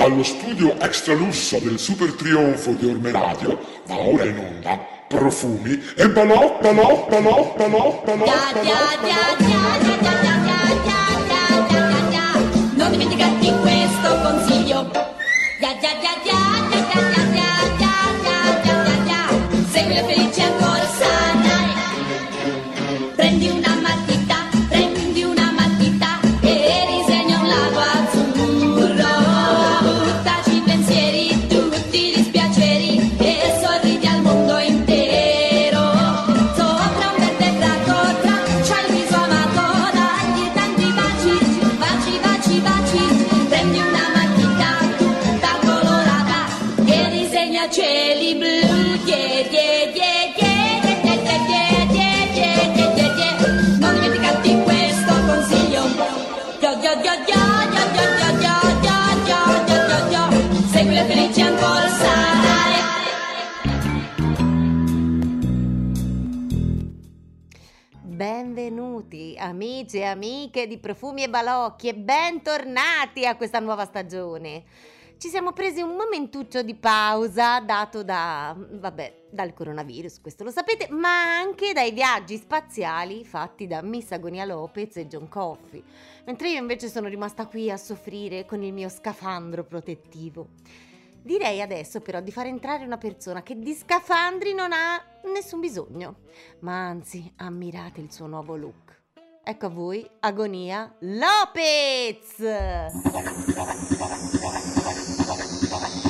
Dallo studio extra lusso del super trionfo di Orme Radio va ora in onda profumi e balò, balò, balò, balò, balò, Ya, ya, ya, ya, ya, ya, ya, ya, ya, ya, amici e amiche di Profumi e Balocchi e bentornati a questa nuova stagione. Ci siamo presi un momentuccio di pausa dato da, vabbè, dal coronavirus, questo lo sapete, ma anche dai viaggi spaziali fatti da Miss Agonia Lopez e John Coffey, mentre io invece sono rimasta qui a soffrire con il mio scafandro protettivo. Direi adesso però di far entrare una persona che di scafandri non ha nessun bisogno, ma anzi ammirate il suo nuovo look. Ecco a voi Agonia Lopez!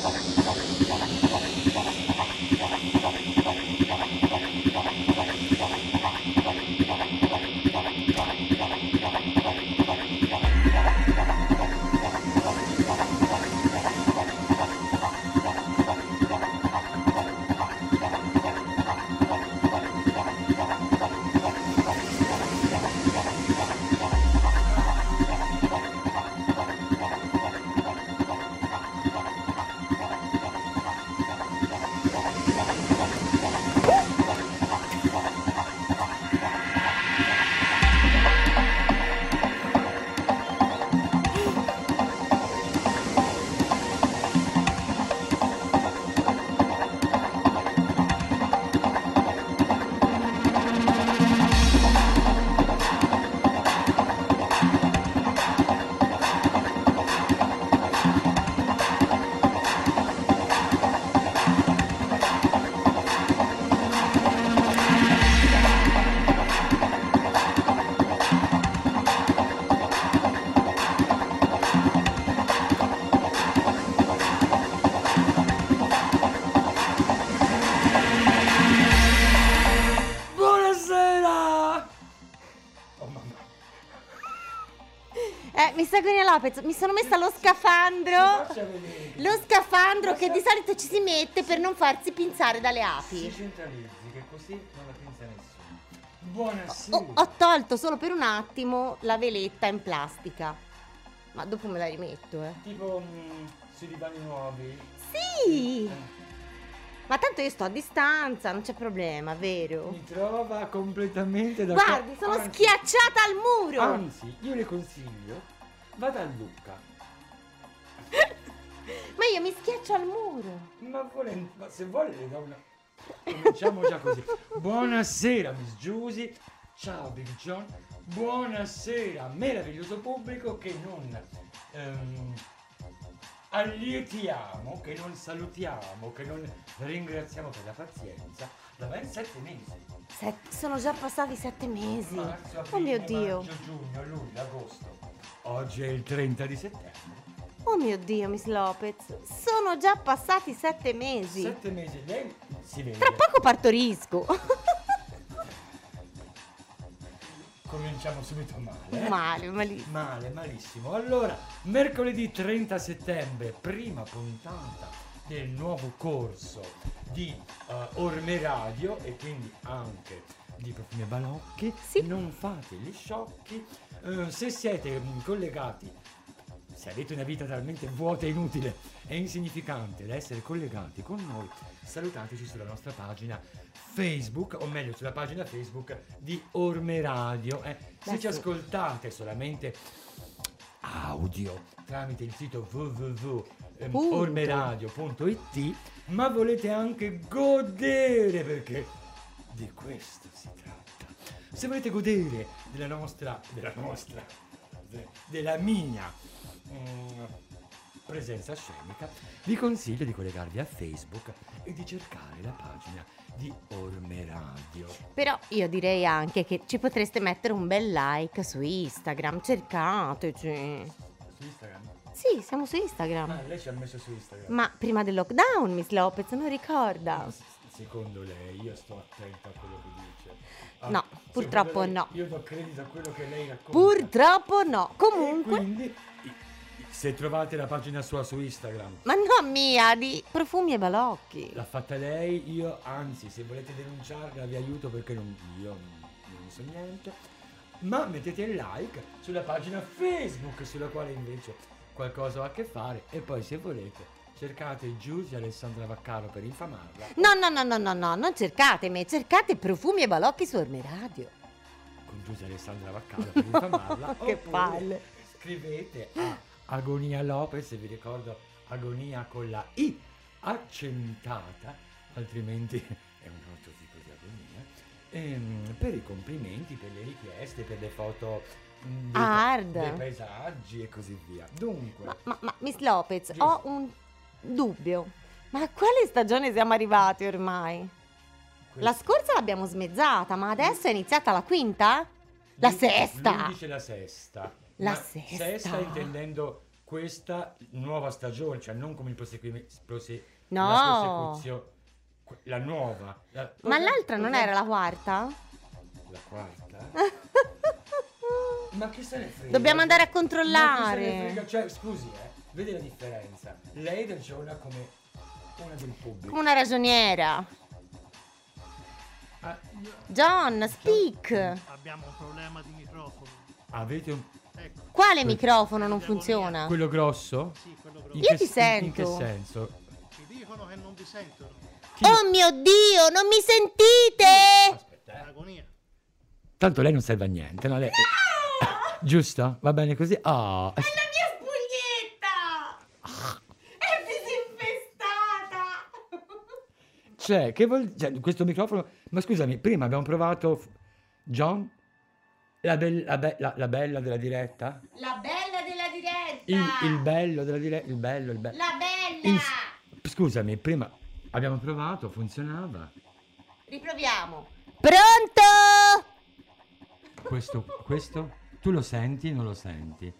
Lopez, mi sono messa lo scafandro. Lo scafandro che di solito ci si mette per non farsi pinzare dalle Si api. centralizzi che così non la pensa nessuno. Buonasera. Ho, ho tolto solo per un attimo la veletta in plastica. Ma dopo me la rimetto, eh. Tipo mm, sui divani nuovi. Sì! Ma tanto io sto a distanza, non c'è problema, vero? Mi trova completamente d'accordo. Guardi, sono Anzi- schiacciata al muro! Anzi, io le consiglio, vada a Lucca. Ma io mi schiaccio al muro! Ma, vuole- ma se vuole le do una... Cominciamo già così. Buonasera Miss Giusy. Ciao Big John. Buonasera meraviglioso pubblico che non ehm, allietiamo, che non salutiamo, che non ringraziamo per la pazienza da ben sette mesi. Sette- sono già passati sette mesi. Marzo, Oh aprile, mio Dio! Maggio, giugno, luglio, agosto. Oggi è il 30 di settembre. Oh mio Dio, Miss Lopez! Sono già passati sette mesi! Sette mesi, lei si vede. Tra poco partorisco! Cominciamo subito male. eh? Male, malissimo. Male, malissimo. Allora, mercoledì 30 settembre, prima puntata del nuovo corso di eh, Orme Radio e quindi anche di Profumi e Balocchi. Sì. Non fate gli sciocchi. Eh, se siete collegati, se avete una vita talmente vuota e inutile e insignificante da essere collegati con noi, salutateci sulla nostra pagina Facebook, o meglio sulla pagina Facebook di Orme Radio. eh. Se ci ascoltate solamente audio tramite il sito www ehm, Punto. ormeradio.it, ma volete anche godere perché di questo si tratta. Se volete godere della nostra, della nostra, de- della mia mm, presenza scenica, vi consiglio di collegarvi a Facebook e di cercare la pagina di Orme Radio. Però io direi anche che ci potreste mettere un bel like su Instagram, cercateci. Su Instagram? Sì, siamo su Instagram. Ah, lei ci ha messo su Instagram. Ma prima del lockdown, Miss Lopez, non ricorda? Secondo lei, io sto attento a quello che dice. Ah, No, purtroppo lei, no. Io do credito a quello che lei racconta. Purtroppo no. Comunque, quindi, se trovate la pagina sua su Instagram, ma no mia, di profumi e balocchi. l'ha fatta lei, io anzi, se volete denunciarla vi aiuto perché non, io non so niente. Ma mettete il like sulla pagina Facebook sulla quale invece qualcosa ha a che fare e poi se volete cercate Giusy Alessandra Vaccaro per infamarla. No, no, no, no, no, no, non cercate me, cercate profumi e balocchi su Orme Radio. con Giusy Alessandra Vaccaro per infamarla. Che palle. Scrivete a Agonia Lopez, e vi ricordo Agonia con la I accentata, altrimenti è un altro tipo di agonia. Ehm, per i complimenti, per le richieste, per le foto mm, dei, dei paesaggi e così via. Dunque, Ma, ma, ma Miss Lopez, Giusto. ho un dubbio. Ma a quale stagione siamo arrivati ormai? La scorsa l'abbiamo smezzata, ma adesso è iniziata la quinta? La sesta! Lui dice la sesta. La sesta. Sesta intendendo questa nuova stagione, cioè non come il proseguimento. Prose- No. La nuova. La- Ma l'altra non era la quarta? La quarta? Ma che se ne frega? Dobbiamo andare a Ma chi se ne controllare. frega? Cioè, scusi, eh, vedi la differenza. Lei ragiona come una del pubblico. Una ragioniera. Ah, John, speak. Abbiamo un problema di microfono. avete un... Ecco, Quale microfono non funziona? quello grosso? sì, quello grosso. Io che ti s- in- che sento. senso? Ci dicono che non vi sentono. Chi- Oh mio Dio, non mi sentite? Aspetta, eh. Agonia. Tanto lei non serve a niente, no? Lei... Giusto? Va bene così? Ah, È la mia spugnetta! È disinfestata! Cioè, che vuol cioè, questo microfono... Ma scusami, prima abbiamo provato... John? La, bel- la be- la- la bella della diretta? La bella della diretta! Il, il bello della diretta? Il bello, il bello... La bella! In- Scusami, prima abbiamo provato, funzionava. Riproviamo. Pronto? Questo, questo, tu lo senti, non lo senti?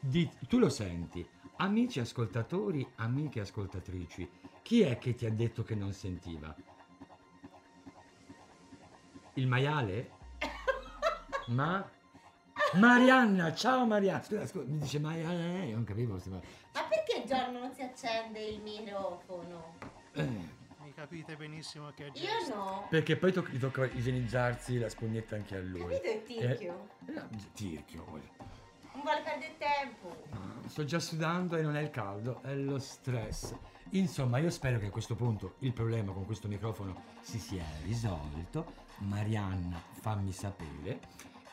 Di- tu lo senti. Amici ascoltatori, amiche ascoltatrici, chi è che ti ha detto che non sentiva? Il maiale? Ma? Marianna, ciao Marianna. Scusa, scusa, mi dice maiale, io non capivo. Ma perché Giorno non si accende il microfono? Eh, Mi capite benissimo che è Io gesto. no. perché poi to- gli tocca igienizzarsi la spugnetta anche a lui. Capito il tirchio? Eh, no, tirchio. Non vuole perdere tempo. Ah, Sto già sudando e non è il caldo, è lo stress. Insomma, io spero che a questo punto il problema con questo microfono si sia risolto. Marianna, fammi sapere.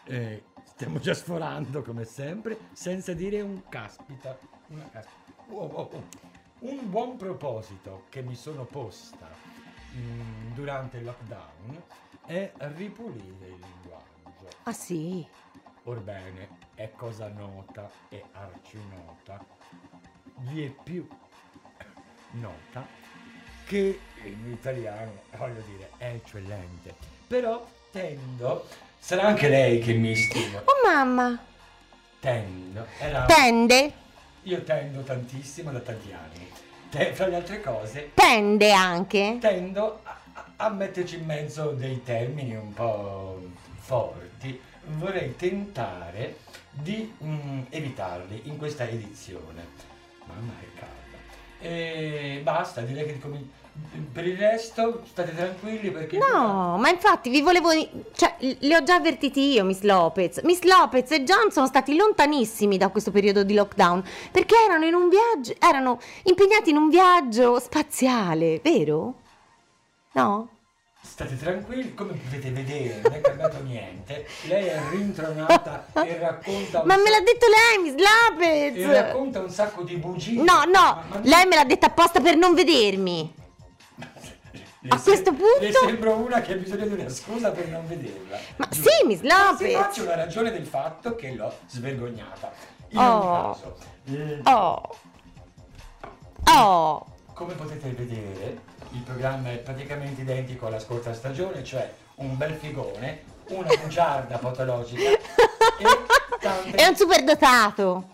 Eh, stiamo già sforando come sempre, senza dire un caspita. Una caspita. Oh, oh, oh. Un buon proposito che mi sono posta mm, durante il lockdown è ripulire il linguaggio. Ah sì? Orbene, è cosa nota e arcinota, vi è più nota che in italiano, voglio dire, è eccellente. Però tendo, sarà anche lei che mi stimola, Oh mamma. tendo, era, Tende? io tendo tantissimo da tanti anni. Te- fra le altre cose, Tende anche? tendo a, a- metterci in mezzo dei termini un po' forti. Vorrei tentare di mm, evitarli in questa edizione. Mamma che calda. E basta, direi che comin- per il resto state tranquilli perché... No, ma infatti vi volevo. Cioè, li ho già avvertiti io, Miss Lopez. Miss Lopez e John sono stati lontanissimi da questo periodo di lockdown perché erano in un viaggio. erano impegnati in un viaggio spaziale, vero? No? State tranquilli, come potete vedere, non è cambiato niente. Lei è rintronata e racconta Ma me l'ha detto lei, Miss e Lopez! racconta un sacco di bugie. No, Ma- no, ma- lei me l'ha detta apposta per non vedermi. le a questo punto- Le sembra una che ha bisogno di una scusa per non vederla. Ma Giusto. sì, Miss Ma Lopez. faccia una ragione del fatto che l'ho svergognata. In Oh. ogni caso, eh, Oh. Oh. Come potete vedere, il programma è praticamente identico alla scorsa stagione, cioè un bel figone, una bugiarda patologica e tante... È un superdotato.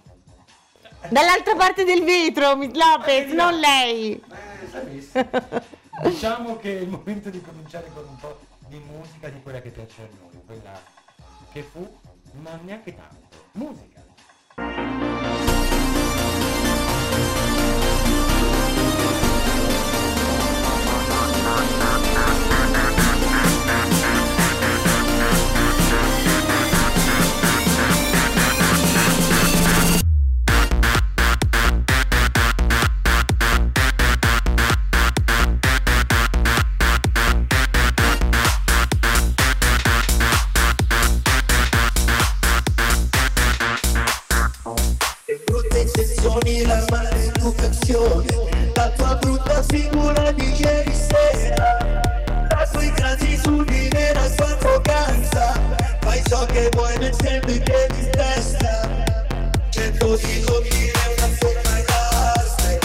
Dall'altra parte del vetro, Miss Lopez, non lei. Eh, diciamo che è il momento di cominciare con un po' di musica di quella che piace a noi, quella che fu, ma neanche tanto. Musica. Maleducazione, la tua brutta figura di ieri sera, la tua ingratitudine, la tua arroganza, fai ciò che vuoi nel tempo che di testa, cerco di coprire una forma d'arte,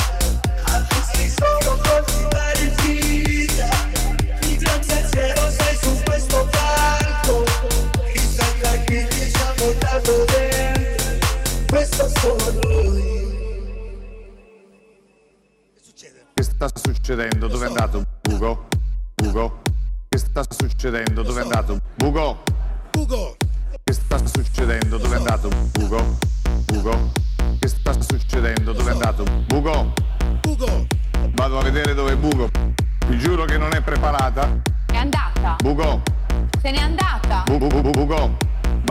a tutti solo coltivare vita, di gran pensiero sei su questo palco, chissà che ti ci ha portato dentro questo sono noi. Sta succedendo? Dove è andato? Ugo? Ugo? Che sta succedendo? Dove è andato? Ugo? Ugo, Che sta succedendo? Dove è andato? Ugo? Ugo? Che sta succedendo? Dove è andato? Ugo? Ugo, Vado a vedere dove è Bugo. Vi giuro che non è preparata. È andata, Bugo? se n'è andata. Bu- bu- bu- bu- Bugo?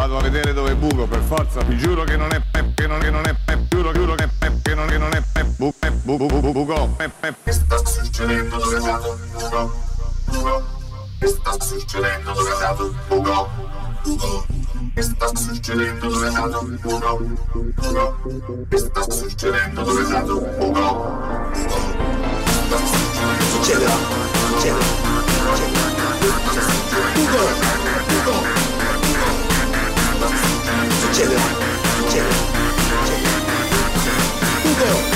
Vado a vedere dove è Bugo, per forza. Vi giuro che non è che non, che non è giuro, giuro che, che non, che non è bu- bu- bu- bu- bu- Bugo. Che sta succedendo? Dove è andato? Bugo? Bugo? Che sta succedendo? Dove è andato? Bugo? Bugo? Che sta succedendo? Dove è andato? Bugo? Bugo? Che sta succedendo? Dove è andato? Bugo? succederà, succederà, succederà. Ugo, Ugo, succederà, succederà, succederà. Ugo,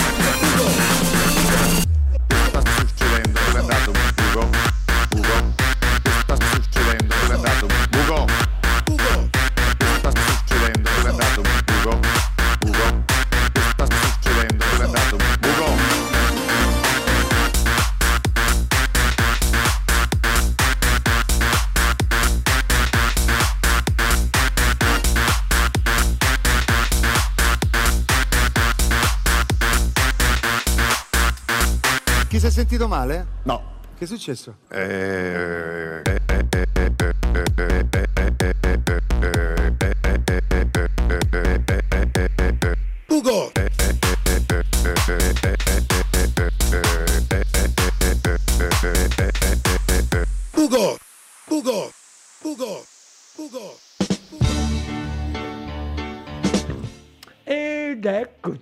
sentito male? No. Che è successo? Eh, Ugo,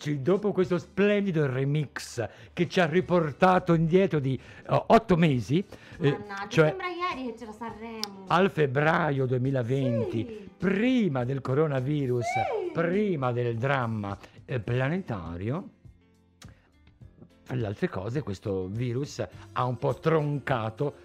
eccoci, dopo questo splendido remix che ci ha riportato indietro di oh, otto mesi, eh, Mannaggia, cioè sembra ieri che c'era Sanremo. al febbraio 2020, Sì. prima del coronavirus, prima del dramma eh, planetario, tra le altre cose questo virus ha un po' troncato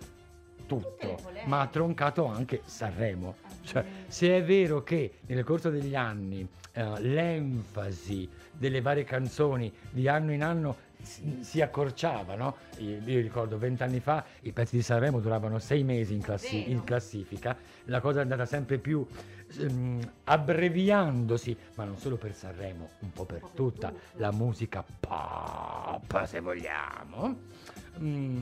tutto, ma ha troncato anche Sanremo. Ah, Cioè, sì. se è vero che nel corso degli anni eh, l'enfasi delle varie canzoni di anno in anno si, si accorciava, no? Io, io ricordo vent'anni fa i pezzi di Sanremo duravano sei mesi in, classi- in classifica, la cosa è andata sempre più ehm, abbreviandosi, ma non solo per Sanremo, un po' per tutta la musica pop, se vogliamo. Mm,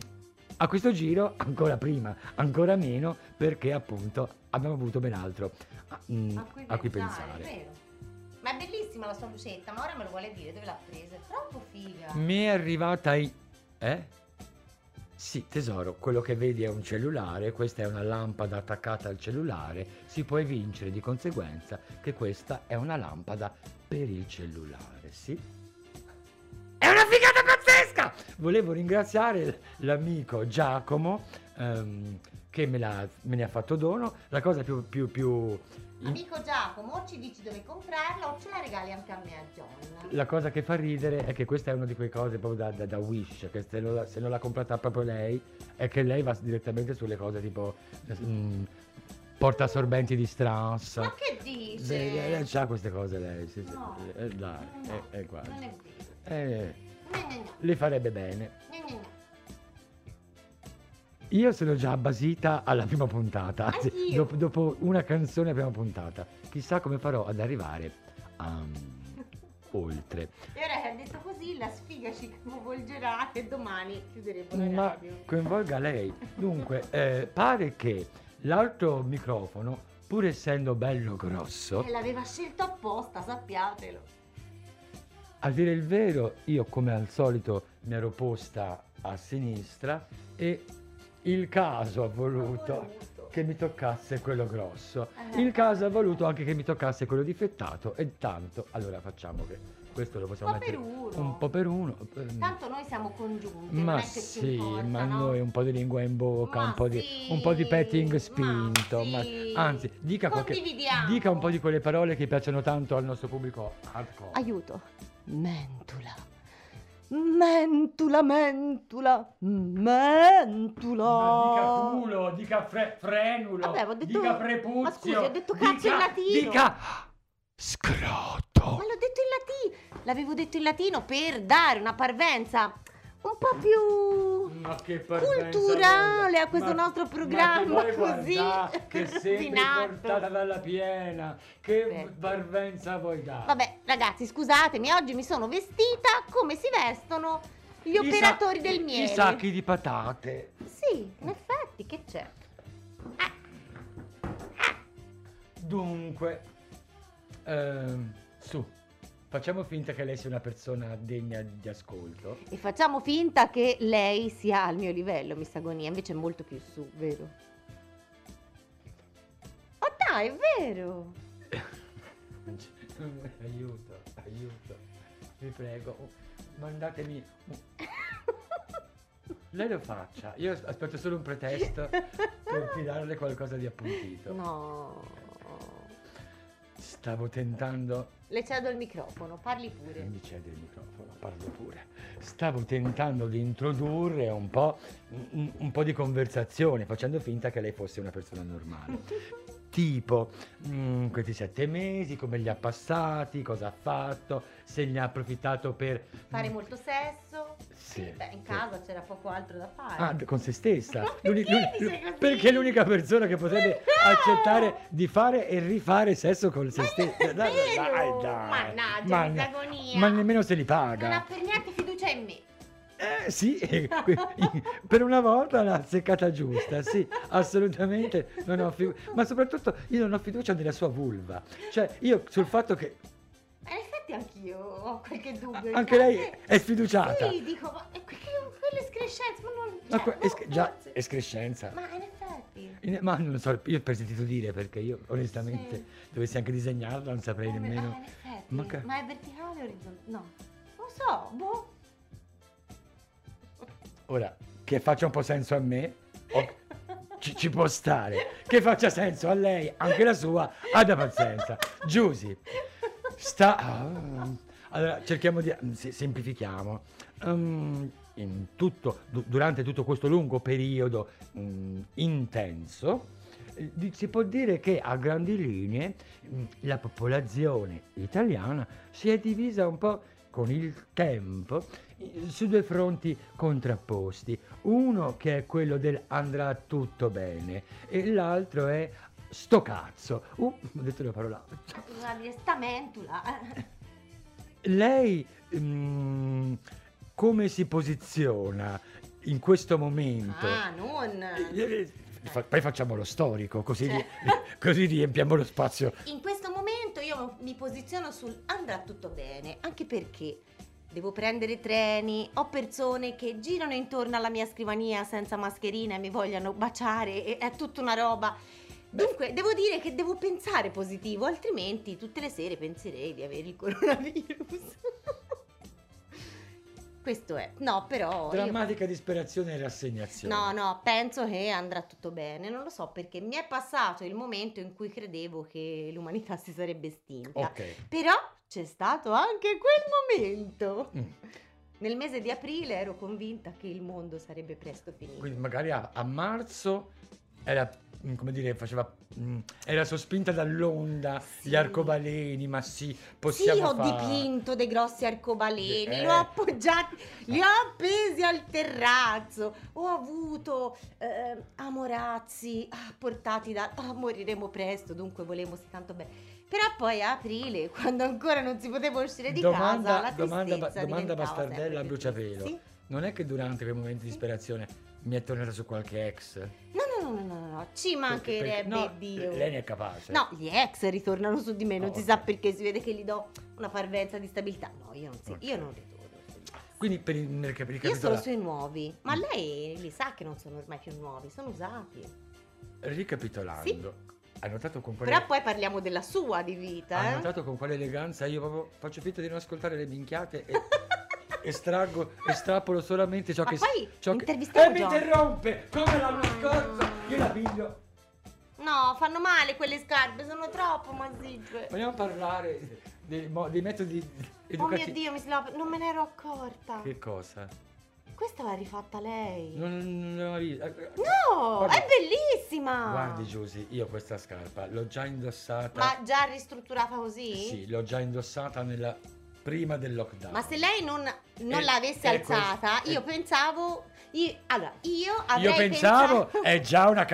a questo giro ancora prima, ancora meno, perché appunto abbiamo avuto ben altro a, mm, a cui pensare. vero. Ma è bellissima la sua lucetta, ma ora me lo vuole dire dove l'ha presa? È troppo figa. Mi è arrivata i... Eh? Sì, tesoro, quello che vedi è un cellulare, questa è una lampada attaccata al cellulare, si può evincere di conseguenza che questa è una lampada per il cellulare, sì? È una figata pazzesca! Volevo ringraziare l'amico Giacomo ehm, che me, me ne ha fatto dono. La cosa più, più, più Amico Giacomo, o ci dici dove comprarla o ce la regali anche a me a John. La cosa che fa ridere è che questa è una di quelle cose proprio da, da- da Wish, che se non, la- se non l'ha comprata proprio lei, è che lei va direttamente sulle cose tipo mm, porta sorbenti di Strauss. Ma che dice? lei- lei c'ha queste cose lei, sì, sì. No. Eh, dai, No, eh, eh, guarda. Non è vero. Eh, No, no, no. le farebbe bene. No, no, no. Io sono già basita alla prima puntata, anzi, Anch'io. dopo, dopo una canzone prima puntata. Chissà come farò ad arrivare a oltre. E ora che ha detto così, la sfiga ci coinvolgerà e domani chiuderemo la Ma radio. coinvolga lei. Dunque, eh, pare che l'altro microfono, pur essendo bello grosso, E l'aveva scelto apposta, sappiatelo. a dire il vero, io come al solito mi ero posta a sinistra e il caso ha voluto voluto. che mi toccasse quello grosso. Eh. Il caso ha voluto anche che mi toccasse quello difettato e tanto, allora facciamo che questo lo possiamo Un po' per mettere uno. un po' per uno. ehm, Tanto noi siamo congiunti, non Ma è che ci sì, importa, ma no? noi un po' di lingua in bocca, Ma un, po di, sì, un po' di petting ma spinto, ma- sì. anzi, dica, qualche, dica un po' di quelle parole che piacciono tanto al nostro pubblico hardcore. Aiuto. Mentula. Mentula, mentula, mentula. Ma dica culo, dica fre- frenulo, Vabbè, avevo detto- dica prepuzio. Ma scusi, ho detto cazzo in dica- latino. Dica scroto. Ma l'ho detto in latino. L'avevo detto in latino per dare una parvenza un po' più culturale a questo ma- nostro programma così che sempre raffinato. portata dalla piena. Che Beh. parvenza vuoi dare? Vabbè, ragazzi, scusatemi, oggi mi sono vestita come si vestono gli I operatori sa- del miele. I sacchi di patate. Sì, in effetti, che c'è? Dunque, ehm, su, facciamo finta che lei sia una persona degna di ascolto. E facciamo finta che lei sia al mio livello, Miss Agonia, invece è molto più su, vero? Oh dai, è vero! aiuto, aiuto, vi prego, mandatemi... un- Lei lo faccia, io aspetto solo un pretesto per tirarle qualcosa di appuntito. No. Stavo tentando Le cedo il microfono, parli pure. Mi cede il microfono, parlo pure. Stavo tentando di introdurre un po', un, un po' di conversazione, facendo finta che lei fosse una persona normale. Tipo, mm, questi sette mesi, come li ha passati, cosa ha fatto, se ne ha approfittato per... Fare molto sesso? Sì, Beh, in sì. casa c'era poco altro da fare. Ah, con se stessa. L'uni- perché l'uni- perché è l'unica persona che potrebbe no! accettare di fare e rifare sesso con se stessa. non Dai, dai, dai. Mannaggia, Ma- misagonia. ma nemmeno se li Non paga. ha per niente fiducia in me. Eh sì, per una volta l'ha seccata giusta, sì, assolutamente non ho fiducia, ma soprattutto io non ho fiducia nella sua vulva, cioè io sul fatto che Ma in effetti anch'io ho qualche dubbio. anche lei è sfiduciata, Sì, dico, ma è que- quella escrescenza, ma non... ma cioè, que- no, es- già escrescenza, Ma in effetti... In- ma non lo so, io per sentito dire perché io onestamente Sì. dovessi anche disegnarla non saprei Eh, ah, nemmeno, in effetti. Ma Ma, che- è verticale o orizzontale? No. Non so, boh. Ora che faccia un po' senso a me, o- ci, ci può stare, che faccia senso a lei, anche la sua, abbia pazienza, Giusy. Sta. ah, allora, cerchiamo di. se- semplifichiamo. Um, in tutto, du- durante tutto questo lungo periodo mm, intenso, eh, si può dire che a grandi linee mm, la popolazione italiana si è divisa un po' con il tempo su due fronti contrapposti. Uno che è quello del andrà tutto bene e l'altro è sto cazzo. Uh, ho detto una parola. Una di stamentula. Lei mm, come si posiziona in questo momento? Ah, non... Eh, fa- Poi facciamo lo storico, così, Cioè. così riempiamo lo spazio. In questo momento io mi posiziono sul andrà tutto bene, anche perché devo prendere treni, ho persone che girano intorno alla mia scrivania senza mascherina e mi vogliono baciare, è tutta una roba. Dunque, devo dire che devo pensare positivo, altrimenti tutte le sere penserei di avere il coronavirus. Questo è. No, però... io- Drammatica disperazione e rassegnazione. No, no, penso che andrà tutto bene. Non lo so perché mi è passato il momento in cui credevo che l'umanità si sarebbe estinta. Ok. Però c'è stato anche quel momento. Mm. Nel mese di aprile ero convinta che il mondo sarebbe presto finito. Quindi magari a, a marzo era, mm, come dire, faceva, mm, era sospinta dall'onda Sì. gli arcobaleni, ma sì, Sì, possiamo ho fare. dipinto dei grossi arcobaleni, Eh. li ho appoggiati, li ho appesi al terrazzo, ho avuto eh, amorazzi ah, portati da ah, moriremo presto, dunque volevo sì tanto bene. Però poi a aprile, quando ancora non si poteva uscire di Domanda, casa, la domanda, domanda bastardella a bruciapelo. triste. Non è che durante quei momenti di disperazione mi è tornata su qualche ex? No, no, no, no, no, no, ci mancherebbe no, Dio. lei ne è capace. No, gli ex ritornano su di me, non Oh, si ok. sa perché, si vede che gli do una parvenza di stabilità. No, io non, si- Ok. io non ritorno. Quindi per per ricap- Io sono sui nuovi, ma lei li sa che non sono ormai più nuovi, sono usati. ricapitolando, hai notato con quale... Però poi parliamo della sua di Hai vita, eh? notato con quale eleganza io proprio faccio finta di non ascoltare le minchiate e estraggo, estrapolo solamente ciò Ma che... poi ciò che... intervistiamo E mi John. interrompe! Come l'anno scorso! Io la piglio. No, fanno male quelle scarpe, sono troppo massicce. Vogliamo parlare dei, mo- dei metodi Oh educativi? mio Dio, mi si lava- non me ne ero accorta. Che cosa? Questa l'ha rifatta lei. Non, non l'ho vista. No, Guardi- è bellissima. Guardi Giusy, io questa scarpa l'ho già indossata. Ma già ristrutturata così? Sì, l'ho già indossata nella prima del lockdown. Ma se lei non, non E- l'avesse e questo- alzata, io e- pensavo. Io, allora, io avrei Io pensavo pensato- è già una.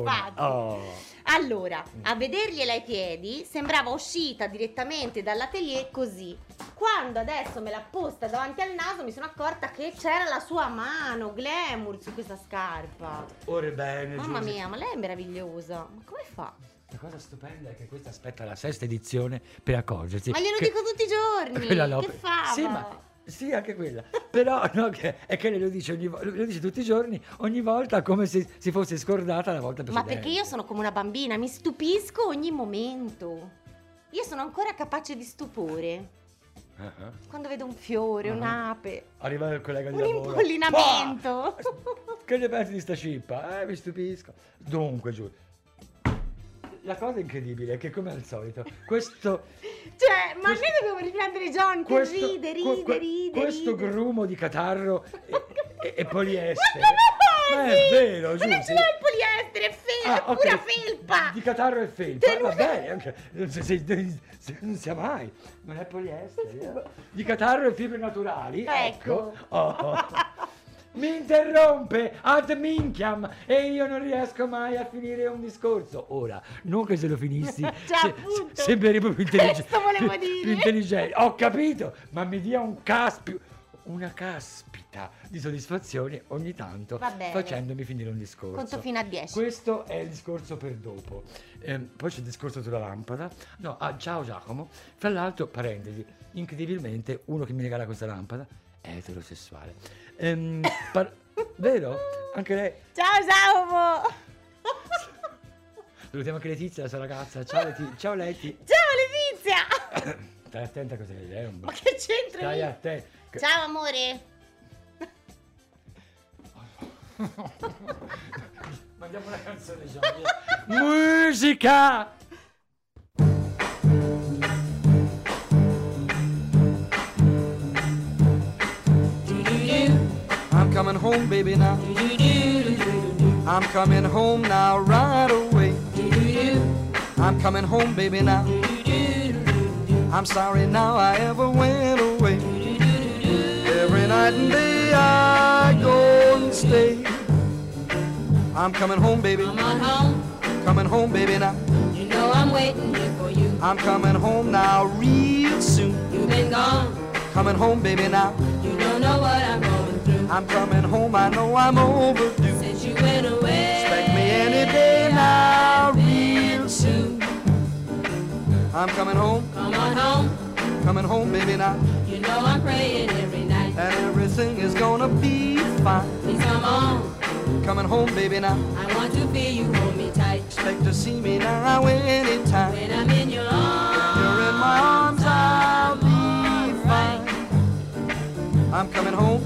Infatti. Oh. Allora, a vedergliela ai piedi sembrava uscita direttamente dall'atelier così. Quando adesso me l'ha posta davanti al naso mi sono accorta che c'era la sua mano glamour su questa scarpa. Ora bene, Mamma Giusy. mia, ma lei è meravigliosa. Ma come fa? La cosa stupenda è che questa aspetta la sesta edizione per accorgersi. Ma glielo che- dico tutti i giorni. quella che fa? Sì, ma sì, anche quella. Però no, che- è che lei lo dice, ogni, lo dice tutti i giorni, ogni volta come se si fosse scordata la volta Ma precedente. perché io sono come una bambina, mi stupisco ogni momento. Io sono ancora capace di stupore. Ah. Quando vedo un fiore, Ah. un'ape, Arriva il collega di un lavoro. impollinamento. Pah! Che ne pensi di sta cippa? Eh, mi stupisco. Dunque, giù. La cosa incredibile è che, come al solito, questo. Cioè, ma Questo- noi dobbiamo riprendere John che questo, ride, ride, que- ride. questo ride. grumo di catarro e, e- e poliestere. Ma Ma è vero, Ma giù. non ce l'ho il poliestere, è fe- Ah, è ok. pura felpa. Di catarro e felpa. Tenuta- Va bene, anche- non si- si- si- non sia mai. Non è poliestere. eh. Di catarro e fibre naturali. Ecco. Ecco. Oh. Mi interrompe ad minchiam e io non riesco mai a finire un discorso. Ora, non che se lo finissi, Già, se- se- sembrerei proprio intelligente. Questo volevo più- dire. più intelligente. Ho capito, ma mi dia un caspio, una caspita di soddisfazione ogni tanto facendomi finire un discorso. Conto fino a 10. Questo è il discorso per dopo. Ehm, poi c'è il discorso sulla lampada. No, ah, ciao Giacomo. Fra l'altro, parentesi, incredibilmente uno che mi regala questa lampada è eterosessuale. Ehm, par- vero? Anche lei. Ciao Giacomo. Salutiamo anche Letizia, la sua ragazza. Ciao Leti. Ciao Leti. Ciao Letizia. Stai attenta a cosa è. un Ma che c'entra Stai lì? attenta. Ciao amore. Mandiamo una canzone, Gianni. Musica! Home, baby, now. I'm coming home now, right away. I'm coming home, baby, now. I'm sorry now I ever went away. Every night and day I go and stay. I'm coming home, baby. Come on home, Coming home, baby, now. you know I'm waiting here for you. I'm coming home now, real soon. You've been gone, Coming home, baby, now. you don't know what I'm going. I'm coming home, I know I'm overdue. Since you went away, Expect me any day now, real soon. I'm coming home, Come on home, coming home, baby, now. you know I'm praying every night. and everything is gonna be fine. Please come on, Coming home, baby, now. I want to feel you hold me tight. Expect to see me now anytime. When I'm in your arms, You're in my arms, I'll be fine. I'm coming home, home.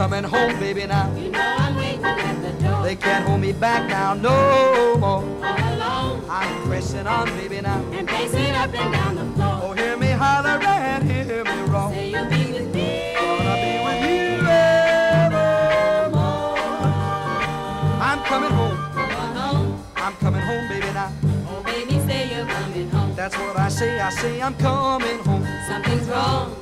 Coming home, baby, now. you know I'm waiting at the door. They can't hold me back now, no more. All alone, I'm pressing on, baby, now. and pacing up and down the floor. Oh, hear me holler and hear me roar. Say you'll be with me. Gonna be with you evermore. I'm coming home. Home, I'm coming home, baby, now. oh baby, say you're coming home. That's what I say. I say I'm coming home. Something's wrong.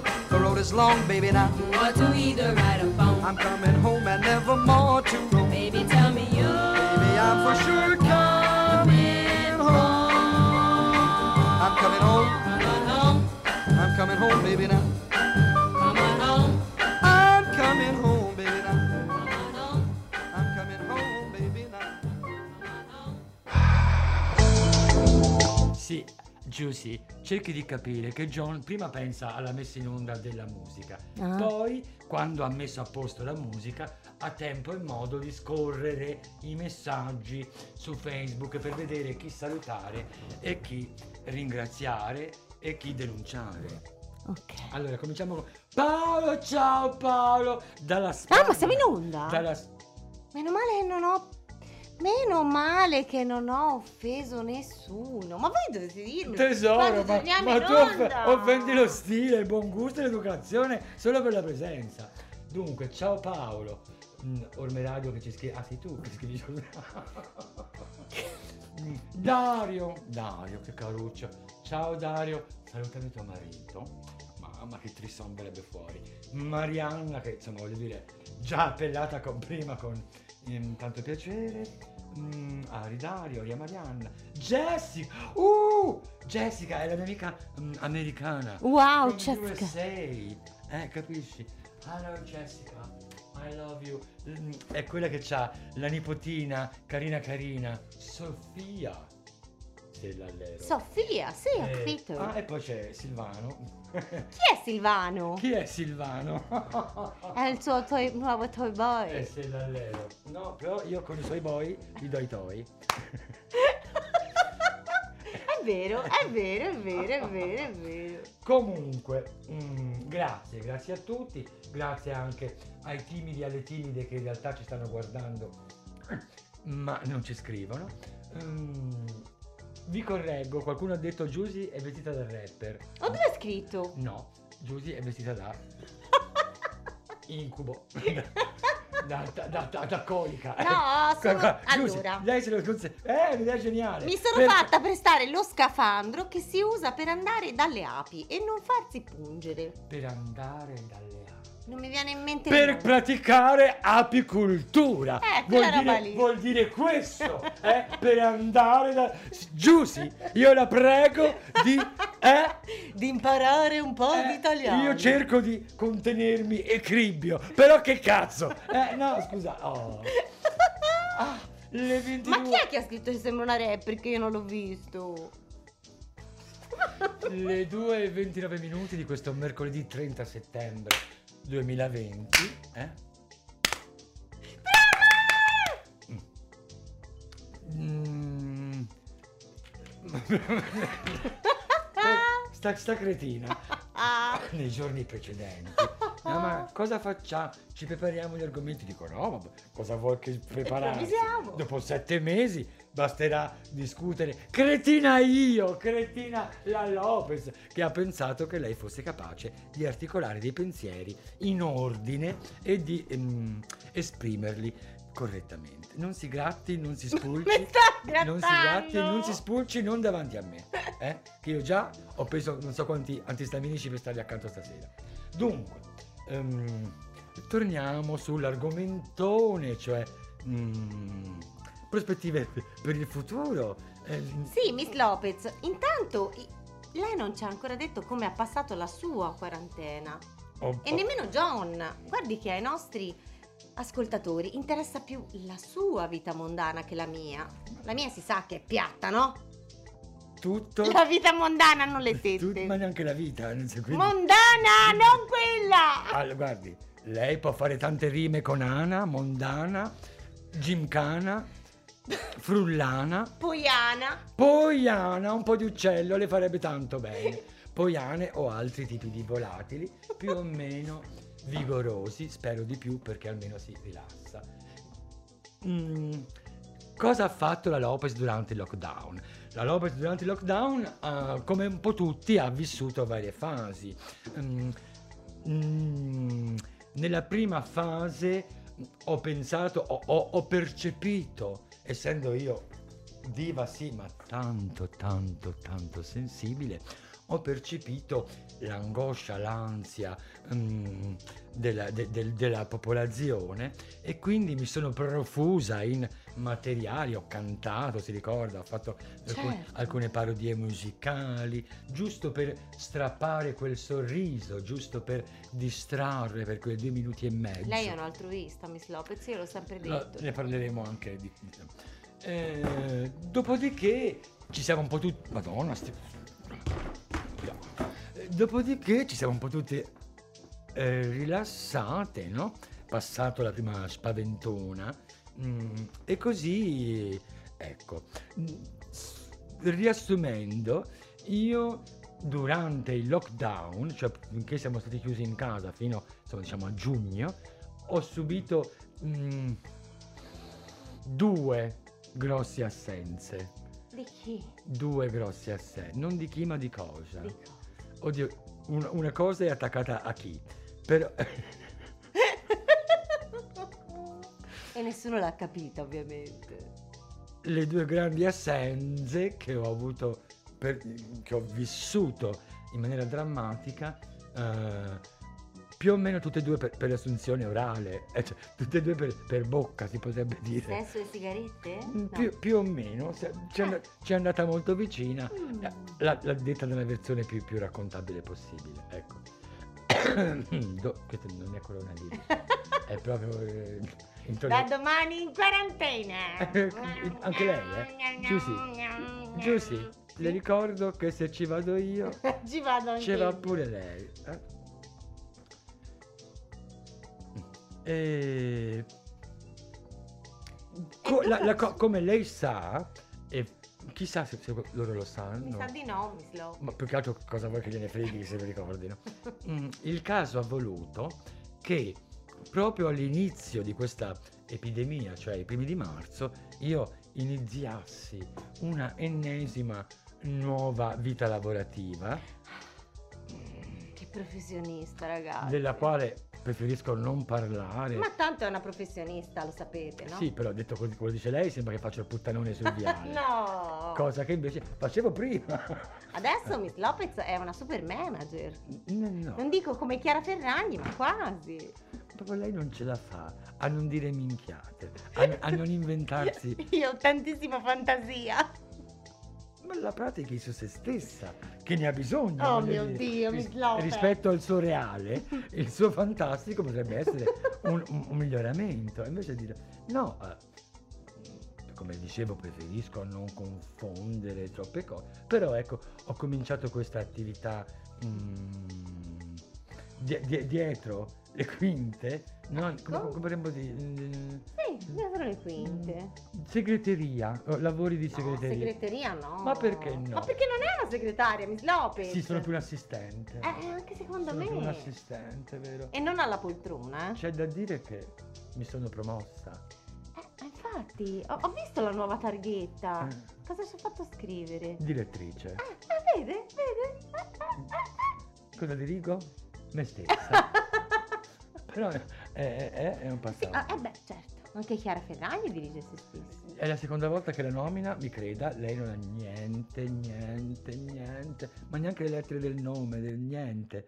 The road is long, baby, now. You ought to either write a phone. I'm coming home and never more to roam. Baby, tell me you. Baby, I'm for sure coming home. I'm coming home. Come on home, I'm coming home, baby, now. come on home, I'm coming home, baby, now. come home, I'm coming home, baby, now. come on home. Sì, Giusy, cerchi di capire che John prima pensa alla messa in onda della musica, Ah. poi quando ha messo a posto la musica ha tempo e modo di scorrere i messaggi su Facebook per vedere chi salutare e chi ringraziare e chi denunciare. Ok. Allora, cominciamo con Paolo, ciao Paolo, dalla Spagna. Ah, ma siamo in onda? Dalla... Meno male che non ho. Meno male che non ho offeso nessuno. Ma voi dovete dirmi. Tesoro, ma, ma tu off- offendi lo stile, il buon gusto e l'educazione solo per la presenza. Dunque, ciao Paolo. Mm, Radio che ci scrive. Ah, sei tu che scrivi Mm, Dario, Dario, che caruccio. Ciao Dario, salutami tuo marito. Mamma che trisson verrebbe fuori. Marianna, che insomma voglio dire, già appellata con, prima con ehm, tanto piacere. Mm, Ari Dario, Aria Marianna. Jessica! Uh! Jessica è la mia amica mm, americana. Wow, Jessica. USA. Eh, capisci? Hello Jessica, I love you. Mm, È quella che ha la nipotina carina carina, Sofia. Dell'allero. Sofia, sì, ho Eh, capito. Ah, e poi c'è Silvano. Chi è Silvano? Chi è Silvano? È il suo toy- nuovo toy boy. È Dell'allero. No, però io con i suoi boy gli do i toi. È vero, è vero, è vero, è vero, è vero. Comunque, mm, grazie, grazie a tutti, grazie anche ai timidi e alle timide che in realtà ci stanno guardando, ma non ci scrivono. Mm, vi correggo, qualcuno ha detto Giusy è vestita da rapper. Ma dove è scritto? No, Giusy è vestita da incubo. Da, da, da, da- da colica. No, sono- Qua- qua, Giusy, allora. lei se lo conse- Eh, un'idea geniale. Mi sono Per- fatta prestare lo scafandro che si usa per andare dalle api e non farsi pungere. Per andare dalle api. Non mi viene in mente per nome. praticare apicultura. Eh, vuol, dire, vuol dire questo, eh? per andare da... Giusy, io la prego di... Eh? Di imparare un po' Eh, di italiano. Io cerco di contenermi e cribbio, però che cazzo? Eh, no, scusa. Oh. Ah, le 22... Ma chi è che ha scritto che sembra una che io non l'ho visto? Le 2 e 29 minuti di questo mercoledì 30 settembre 2020. Eh? Mm. sta, sta cretina Ah, nei giorni precedenti "Ah, ma cosa facciamo? Ci prepariamo gli argomenti? Dico no, vabbè, cosa vuoi che? Improvvisiamo. Dopo sette mesi basterà discutere. Cretina io, cretina la Lopez, che ha pensato che lei fosse capace di articolare dei pensieri in ordine e di ehm, esprimerli correttamente. Non si gratti, non si spulci. Non si gratti, non si spulci, non davanti a me. eh? Che io già ho preso non so quanti antistaminici per stargli accanto stasera. Dunque, ehm, torniamo sull'argomentone, cioè mm, prospettive per il futuro. Eh, Sì, Miss Lopez, intanto lei non ci ha ancora detto come ha passato la sua quarantena. ho- E ho- nemmeno John. Guardi che ai nostri ascoltatori interessa più la sua vita mondana che la mia. La mia si sa che è piatta, no? Tutto, La vita mondana, non le tut- tette. ma neanche la vita. nel senso, quindi- Mondana, non quella! Allora, guardi, lei può fare tante rime con Ana, Mondana, Gimcana, Frullana. Poiana. Poiana, un po' di uccello le farebbe tanto bene. Poiane o altri tipi di volatili, più o meno vigorosi, spero di più perché almeno si rilassa. Mm, cosa ha fatto la Lopez durante il lockdown? La Lopez durante il lockdown, ah, come un po' tutti, ha vissuto varie fasi. Mm, mm, nella prima fase ho pensato, ho- ho- ho percepito, essendo io diva sì, ma tanto, tanto, tanto sensibile, ho percepito l'angoscia, l'ansia mm, della, de- del- della popolazione e quindi mi sono profusa in materiali, ho cantato, si ricorda, ho fatto Certo. alcune parodie musicali, giusto per strappare quel sorriso, giusto per distrarre per quei due minuti e mezzo. Lei è un altruista, Miss Lopez, io l'ho sempre detto. ne parleremo anche di... Eh, dopodiché ci siamo un po' tutti... Madonna, sti... Eh, Dopodiché ci siamo un po' tutti eh, rilassate, no? Passato la prima spaventona. Mm, e così, ecco, mm, riassumendo, io durante il lockdown, cioè finché siamo stati chiusi in casa fino insomma, diciamo a giugno, ho subito mm, due grossi assenze. Di chi? Due grossi assenze. Non di chi, ma di cosa. Di cosa? Oddio, una, una cosa è attaccata a chi. Però... E nessuno l'ha capito, ovviamente. le due grandi assenze che ho avuto, per- che ho vissuto in maniera drammatica, eh, più o meno tutte e due per, per assunzione orale, eh, cioè, tutte e due per, per bocca si potrebbe dire. Sesso e sigarette? Mm, No. Più, più o meno, ci è, and- ci è andata molto vicina, Mm. eh, l'ha, l'ha detta nella versione più, più raccontabile possibile, ecco. Do- questo non è coronavirus, è proprio eh, Da domani in quarantena. Anche lei, eh? Giusy. Giusy, le ricordo che se ci vado io, Ci vado anche ci va pure lei. eh? E... co- la- la co- come lei sa, e chissà se, se loro lo sanno, Mi sa di no, Miss Lopez. ma più che altro cosa vuoi che gliene freghi se lo ricordino. Mm, il caso ha voluto che proprio all'inizio di questa epidemia, cioè i primi di marzo, io iniziassi una ennesima nuova vita lavorativa, Che professionista, ragazzi. della quale preferisco non parlare. Ma tanto è una professionista, lo sapete, no? Sì, però detto così come dice lei, sembra che faccio il puttanone sul viale. no. Cosa che invece facevo prima. Adesso Miss Lopez è una super manager. No, no. Non dico come Chiara Ferragni, ma quasi. Proprio lei non ce la fa a non dire minchiate, a, a non inventarsi. Io ho tantissima fantasia. Ma la pratichi su se stessa, che ne ha bisogno. Oh mio dire. Dio, Ris- Miss Lopez. Rispetto al suo reale, il suo fantastico potrebbe essere un, un- un miglioramento. Invece dire, no, eh, come dicevo, preferisco non confondere troppe cose. Però ecco, ho cominciato questa attività mm, die- die- dietro le quinte, no? come, Ecco. come potremmo dire? mm, Sì, dove sono le quinte? Segreteria, oh, lavori di No, segreteria. segreteria no. Ma perché no? Ma perché non è una segretaria, Miss Lopez? Sì, sono più un assistente. Eh, anche secondo sono me. più un assistente, vero? E non alla poltrona? C'è da dire che mi sono promossa. Eh, infatti, ho, ho visto la nuova targhetta. Eh. Cosa ci ha fatto scrivere? Direttrice. Eh, vede, vede? Eh, Cosa dirigo? Me stessa. Però è, è- è- un Sì, passaggio. ah, eh beh, certo. Anche Chiara Ferragni dirige se stessa. È la seconda volta che la nomina, mi creda, lei non ha niente, niente, niente, ma neanche le lettere del nome, del niente,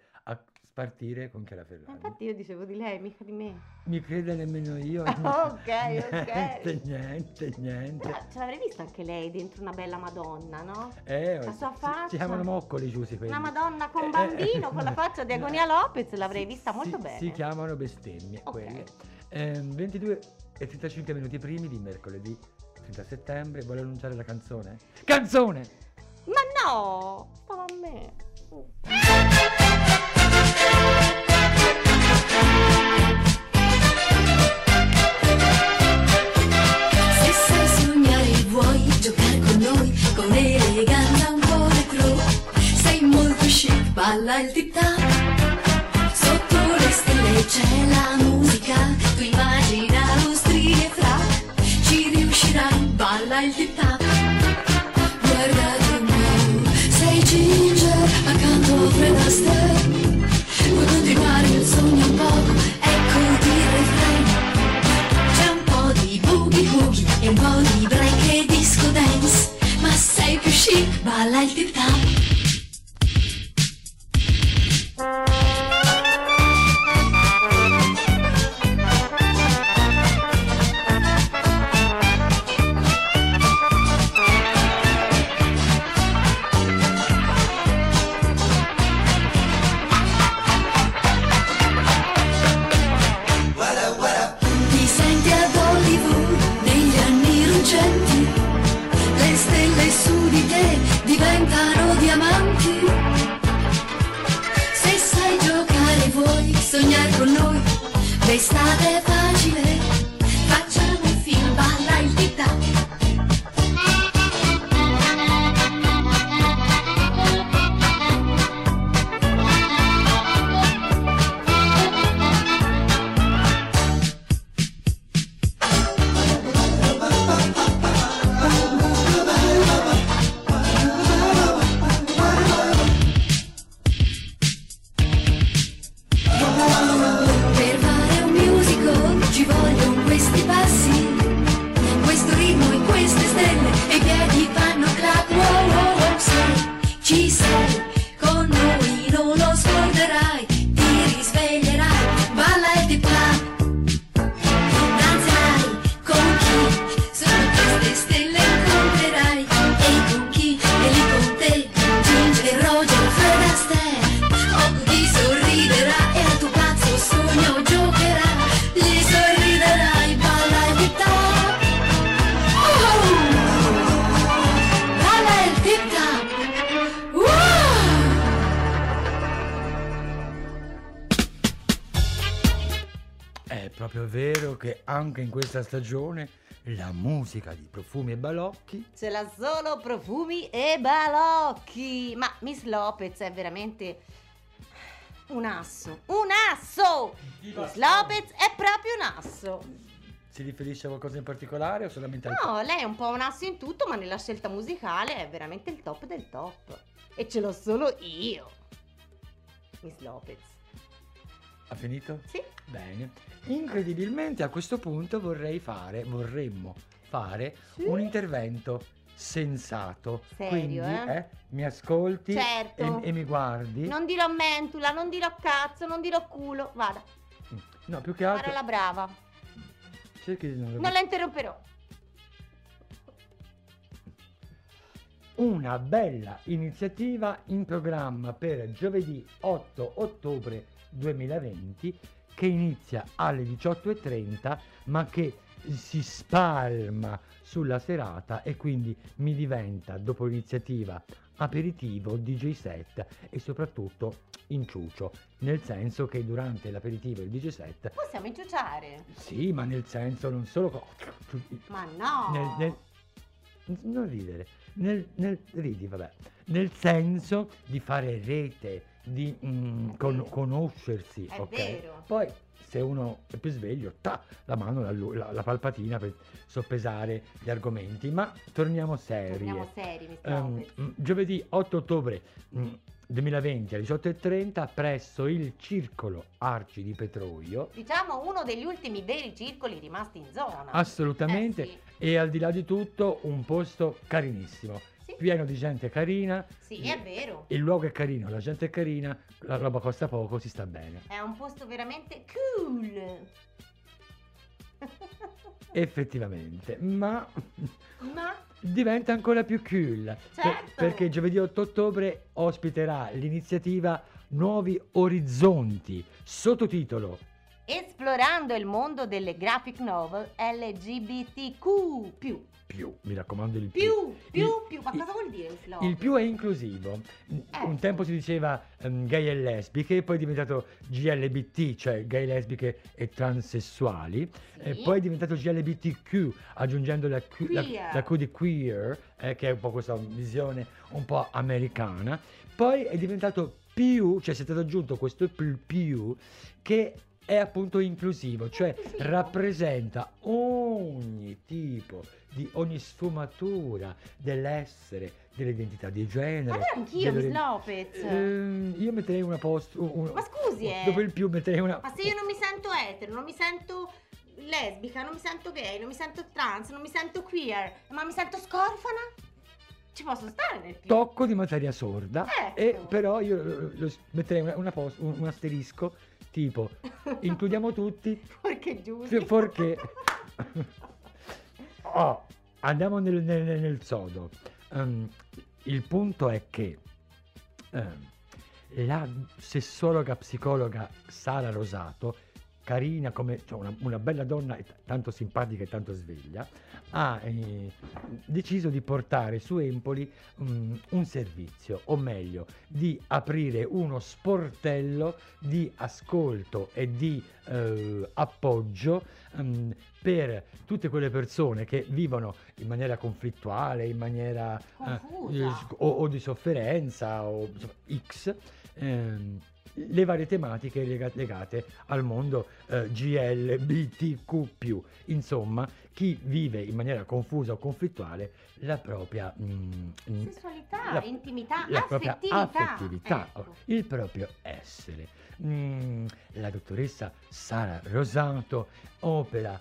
spartire con Chiara Ferragni. infatti io dicevo di lei, mica di me. Mi creda nemmeno io. Ok, Niente, ok. niente, niente. Però ce l'avrei vista anche lei dentro una bella Madonna, no? Eh, La sua si- faccia. Si chiamano moccoli giusti quelli. Una Madonna Eh, con eh, bambino, con la faccia di Agonia Lopez, l'avrei vista molto si, bene. Si chiamano bestemmie Ok. quelle. Ehm, 22 e 35 minuti primi di mercoledì 30 settembre. Vuole annunciare la canzone? Canzone! Ma no! Stava a me. Se giocare con noi Con eleganza un po' retro Sei molto chic, balla il tip tap Sotto le stelle c'è la musica Tu immagina lo strile fra Ci riuscirai, balla il tip tap Guarda come sei ginger accanto a Fred Astaire Puoi continuare il sogno un poco, sei più chic, È proprio vero che anche in questa stagione la musica di profumi e balocchi Ce l'ha solo profumi e balocchi. Ma Miss Lopez è veramente un asso. Un asso! Miss Lopez è proprio un asso. si riferisce a qualcosa in particolare o solamente al No, lei è un po' un asso in tutto, ma nella scelta musicale è veramente il top del top. E ce l'ho solo io. Miss Lopez. Ha finito? Sì. Bene. Incredibilmente a questo punto vorrei fare, vorremmo fare un intervento sensato. Serio, Quindi, eh? mi ascolti Certo. e, e mi guardi. Non dirò mentula, non dirò cazzo, non dirò culo. Vada, No, più che altro la brava. cerchi di non Non la interromperò. una bella iniziativa in programma per giovedì 8 ottobre 2020 che inizia alle 18.30 ma che si spalma sulla serata e quindi mi diventa dopo l'iniziativa aperitivo, DJ set e soprattutto inciucio, nel senso che durante l'aperitivo e il DJ set, Possiamo inciuciare. sì, ma nel senso non solo... co- Ma no. nel- nel- non ridere, nel, nel- ridi, vabbè, nel senso di fare rete, di mm, con- conoscersi, È ok? vero. Poi se uno è più sveglio, ta, la mano, la, la- la palpatina per soppesare gli argomenti, ma torniamo seri. Torniamo seri, mm, giovedì 8 ottobre mm, 2020 alle 18.30 presso il Circolo Arci di Petroio. Diciamo uno degli ultimi veri circoli rimasti in zona. Assolutamente. Eh sì. E al di là di tutto un posto carinissimo. Pieno di gente carina. Sì, è vero. Il luogo è carino, la gente è carina, la roba costa poco, si sta bene. È un posto veramente cool. Effettivamente, ma Ma diventa ancora più cool. per- Certo. perché giovedì 8 ottobre ospiterà l'iniziativa Nuovi Orizzonti, sottotitolo esplorando il mondo delle graphic novel LGBTQ. Più, mi raccomando il più. più, più, Il- più. Ma il- cosa vuol dire Mr. Lopez? Il più è inclusivo. Un Ecco. tempo si diceva ehm, gay e lesbiche, poi è diventato GLBT, cioè gay, lesbiche e transessuali. E Sì. poi è diventato GLBTQ, aggiungendo la Q, la- la Q di queer, eh, che è un po' questa visione un po' americana. Poi è diventato più, cioè è stato aggiunto questo più, più che è appunto inclusivo, cioè rappresenta ogni tipo di ogni sfumatura dell'essere, dell'identità di genere. Ma anch'io, Miss Lopez. Ehm, io metterei una post. un- Ma scusi, eh. Dopo il più metterei una. Ma se io non mi sento etero, non mi sento lesbica, non mi sento gay, non mi sento trans, non mi sento queer, ma mi sento scorfana, ci posso stare nel più. Tocco di materia sorda, Ecco. e però io lo- lo- metterei una, una post- un, un asterisco tipo includiamo tutti Perché giusto. fuorché Oh, andiamo nel, nel- nel sodo. Ehm, il punto è che ehm, la sessologa psicologa Sara Rosato, carina come cioè una, una bella donna, tanto simpatica e tanto sveglia, ha eh, deciso di portare su Empoli mm, un servizio, o meglio, di aprire uno sportello di ascolto e di eh, appoggio mm, per tutte quelle persone che vivono in maniera conflittuale, in maniera eh, Confusa. o, o di sofferenza o insomma, X, ehm, le varie tematiche lega- legate al mondo eh, GLBTQ. Insomma, chi vive in maniera confusa o conflittuale la propria mm, mm, Sessualità, la- intimità, la affettività. affettività, Ecco. il proprio essere. Mm, la dottoressa Sara Rosato opera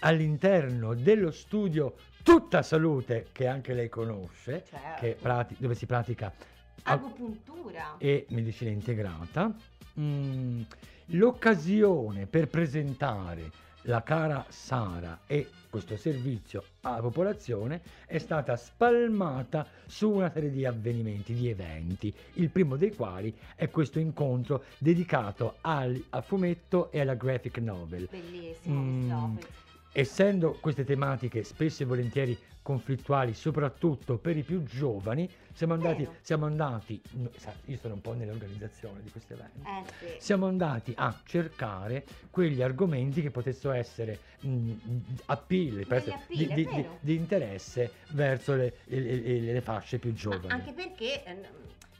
all'interno dello studio Tutta Salute, che anche lei conosce, Certo. che prati- dove si pratica a- Agopuntura. e medicina integrata. Mm, l'occasione per presentare la cara Sara e questo servizio alla popolazione è stata spalmata su una serie di avvenimenti, di eventi, il primo dei quali è questo incontro dedicato al, al fumetto e alla graphic novel. Bellissimo, Mm. Essendo queste tematiche spesso e volentieri conflittuali, soprattutto per i più giovani, siamo andati, siamo andati io sono un po' nell'organizzazione di questi eventi, Eh sì. siamo andati a cercare quegli argomenti che potessero essere mh, appeal, per Degli essere appeal, di, di- di- interesse verso le, le- le- le fasce più giovani. anche perché eh,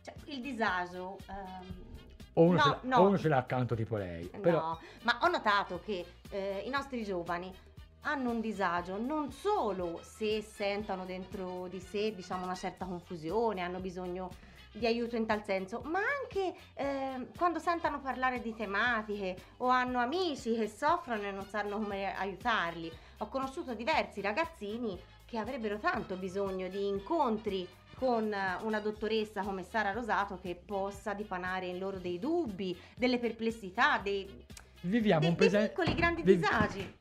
cioè, il disagio... ehm, o, uno no, ce l'ha, no. o uno ce l'ha accanto tipo lei. Però, No, ma ho notato che eh, i nostri giovani hanno un disagio non solo se sentono dentro di sé diciamo una certa confusione, hanno bisogno di aiuto in tal senso, ma anche eh, quando sentono parlare di tematiche o hanno amici che soffrono e non sanno come aiutarli. Ho conosciuto diversi ragazzini che avrebbero tanto bisogno di incontri con eh, una dottoressa come Sara Rosato che possa dipanare in loro dei dubbi, delle perplessità, dei, viviamo dei, un dei presente... piccoli grandi vi- disagi.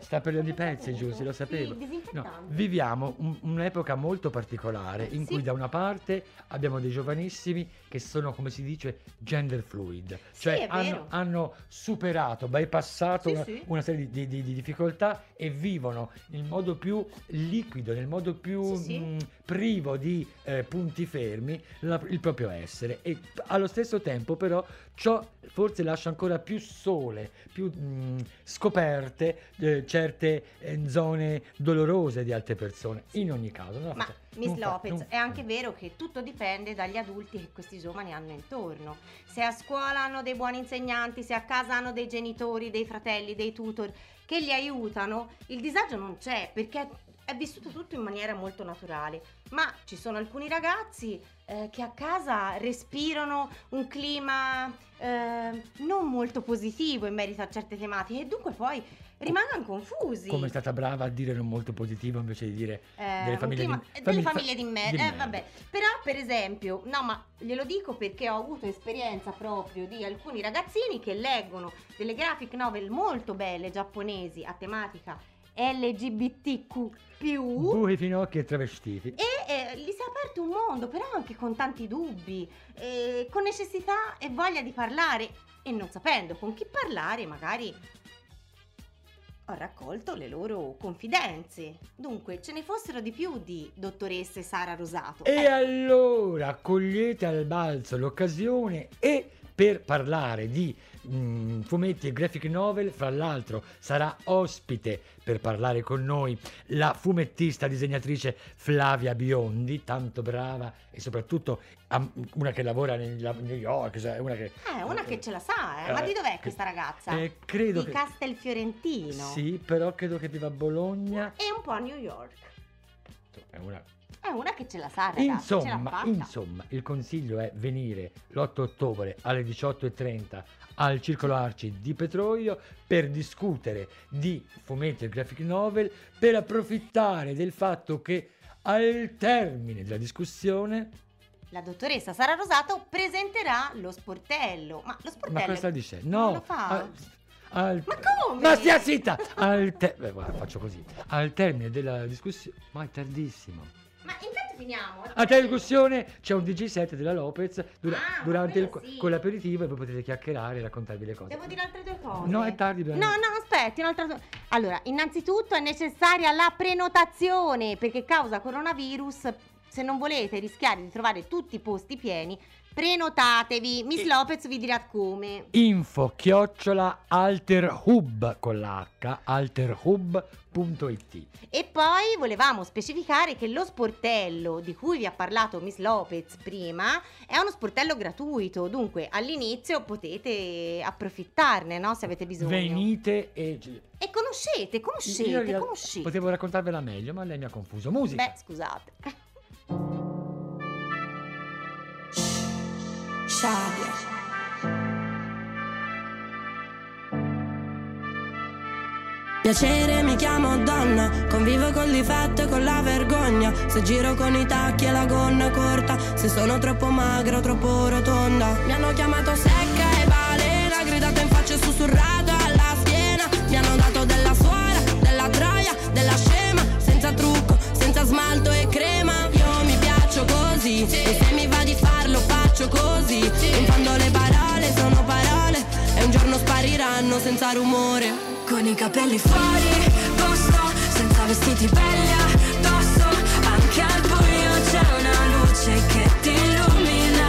Sta per di pezzi, Giussi, lo sapevo. Disinfettante. viviamo un- un'epoca molto particolare in cui da una parte abbiamo dei giovanissimi che sono, come si dice, gender fluid, cioè è hanno, hanno superato, bypassato Sì, una, sì. una serie di, di- di difficoltà e vivono nel modo più liquido, nel modo più Sì, sì. mh, privo di eh, punti fermi la- il proprio essere e allo stesso tempo però ciò forse lascia ancora più sole, più mh, scoperte eh, certe eh, zone dolorose di altre persone. In ogni caso, non Ma Miss non fa- Lopez, non- è anche vero che tutto dipende dagli adulti che questi giovani hanno intorno. Se a scuola hanno dei buoni insegnanti, se a casa hanno dei genitori, dei fratelli, dei tutor che li aiutano, il disagio non c'è perché è vissuto tutto in maniera molto naturale. Ma ci sono alcuni ragazzi eh, che a casa respirano un clima eh, non molto positivo in merito a certe tematiche e dunque poi rimangono confusi. come è stata brava a dire non molto positivo invece di dire Eh, delle famiglie clima- di, delle famiglie- famiglie di eh, merda. vabbè. Però, per esempio, no, ma glielo dico perché ho avuto esperienza proprio di alcuni ragazzini che leggono delle graphic novel molto belle giapponesi a tematica LGBTQ. Buchi, finocchi e travestiti. E eh, gli si è aperto un mondo, però anche con tanti dubbi, eh, con necessità e voglia di parlare e non sapendo con chi parlare, magari ho raccolto le loro confidenze. Dunque, ce ne fossero di più di dottoresse Sara Rosato. E Eh, allora cogliete al balzo l'occasione e per parlare di mm, fumetti e graphic novel, fra l'altro sarà ospite per parlare con noi la fumettista disegnatrice Flavia Biondi, tanto brava e soprattutto una che lavora a New York, cioè una che... eh, una che ce la sa, eh. Ma Eh, di dov'è che- questa ragazza? Eh, credo di che... Castelfiorentino. Sì, però credo che viva a Bologna. E un po' a New York. È una È una che ce la sa, ragazzi. Insomma, insomma, il consiglio è venire l'8 ottobre alle 18.30 al Circolo Arci di Petroio per discutere di fumetti e graphic novel, per approfittare del fatto che al termine della discussione, La dottoressa Sara Rosato presenterà lo sportello. Ma lo sportello. ma cosa dice? No, lo fa? al- al- Ma come? Ma stia zitta! Al te- beh, guarda, faccio così. Al termine della discussione, ma è tardissimo. Ma intanto finiamo. eh. A tale discussione c'è un DJ set della Lopez dura- Ah, durante il, sì. con l'aperitivo e poi potete chiacchierare e raccontarvi le cose. Devo dire altre due cose. No, è tardi. No, no, aspetti, un'altra cosa. Allora, innanzitutto è necessaria la prenotazione perché causa coronavirus. Se non volete rischiare di trovare tutti i posti pieni, prenotatevi. Miss Lopez vi dirà come. Info chiocciola alterhub con l'H alterhub.it E poi volevamo specificare che lo sportello di cui vi ha parlato Miss Lopez prima è uno sportello gratuito, dunque all'inizio potete approfittarne, no? Se avete bisogno. Venite e... E conoscete, Io conoscete, real- conoscete. Potevo raccontarvela meglio, ma lei mi ha confuso. Musica. Beh, scusate. Sciabia. Piacere mi chiamo donna, convivo con difetto e con la vergogna. Se giro con i tacchi e la gonna corta, se sono troppo magra o troppo rotonda. Mi hanno chiamato secca e balena, gridato in faccia e sussurrato alla schiena. Mi hanno dato della suora, della troia, della scema, senza trucco, senza smalto e crema. Io mi piaccio così, e se mi va di farlo faccio così. In fondo le parole sono parole, e un giorno spariranno senza rumore. Con i capelli fuori posto, senza vestiti belli addosso. Anche al buio c'è una luce che ti illumina.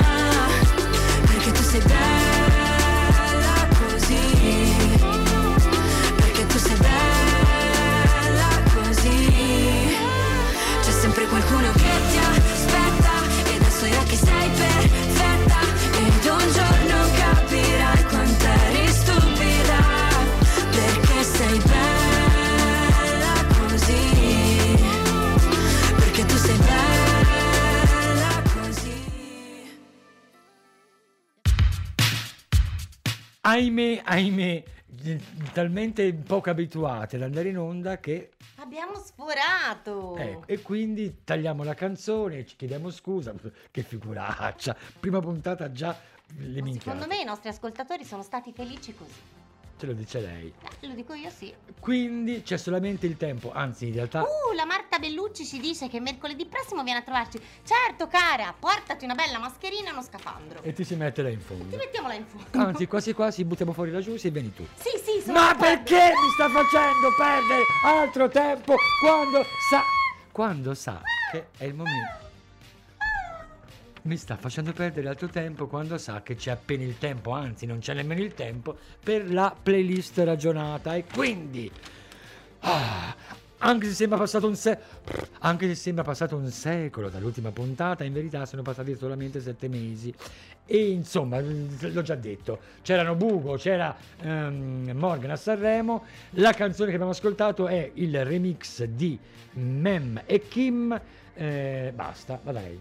Perché tu sei bella Ahimè, ahimè, talmente poco abituate ad andare in onda che... Abbiamo sforato. ecco, e quindi tagliamo la canzone, ci chiediamo scusa, che figuraccia. Prima puntata già le minchiate. Secondo me i nostri ascoltatori sono stati felici così. Ce lo dice lei. Eh, Lo dico io sì. Quindi c'è solamente il tempo, anzi in realtà Uh, la Marta Bellucci ci dice che mercoledì prossimo viene a trovarci. Certo, cara, portati una bella mascherina e uno scafandro. e ti si mette là in Ti fondo. mettiamola in fondo. Anzi, quasi quasi buttiamo fuori la Giusy e vieni tu. Sì, sì, sono Ma perché mi sta facendo perdere altro tempo quando sa quando sa che è il momento mi sta facendo perdere altro tempo quando sa che c'è appena il tempo, anzi non c'è nemmeno il tempo per la playlist ragionata e quindi ah, anche se sembra passato un se- anche se sembra passato un secolo dall'ultima puntata, in verità sono passati solamente sette mesi. E insomma, l'ho già detto, c'erano Bugo, c'era ehm, Morgan a Sanremo. La canzone che abbiamo ascoltato è il remix di Mem e Kim. Eh, basta, vada lei.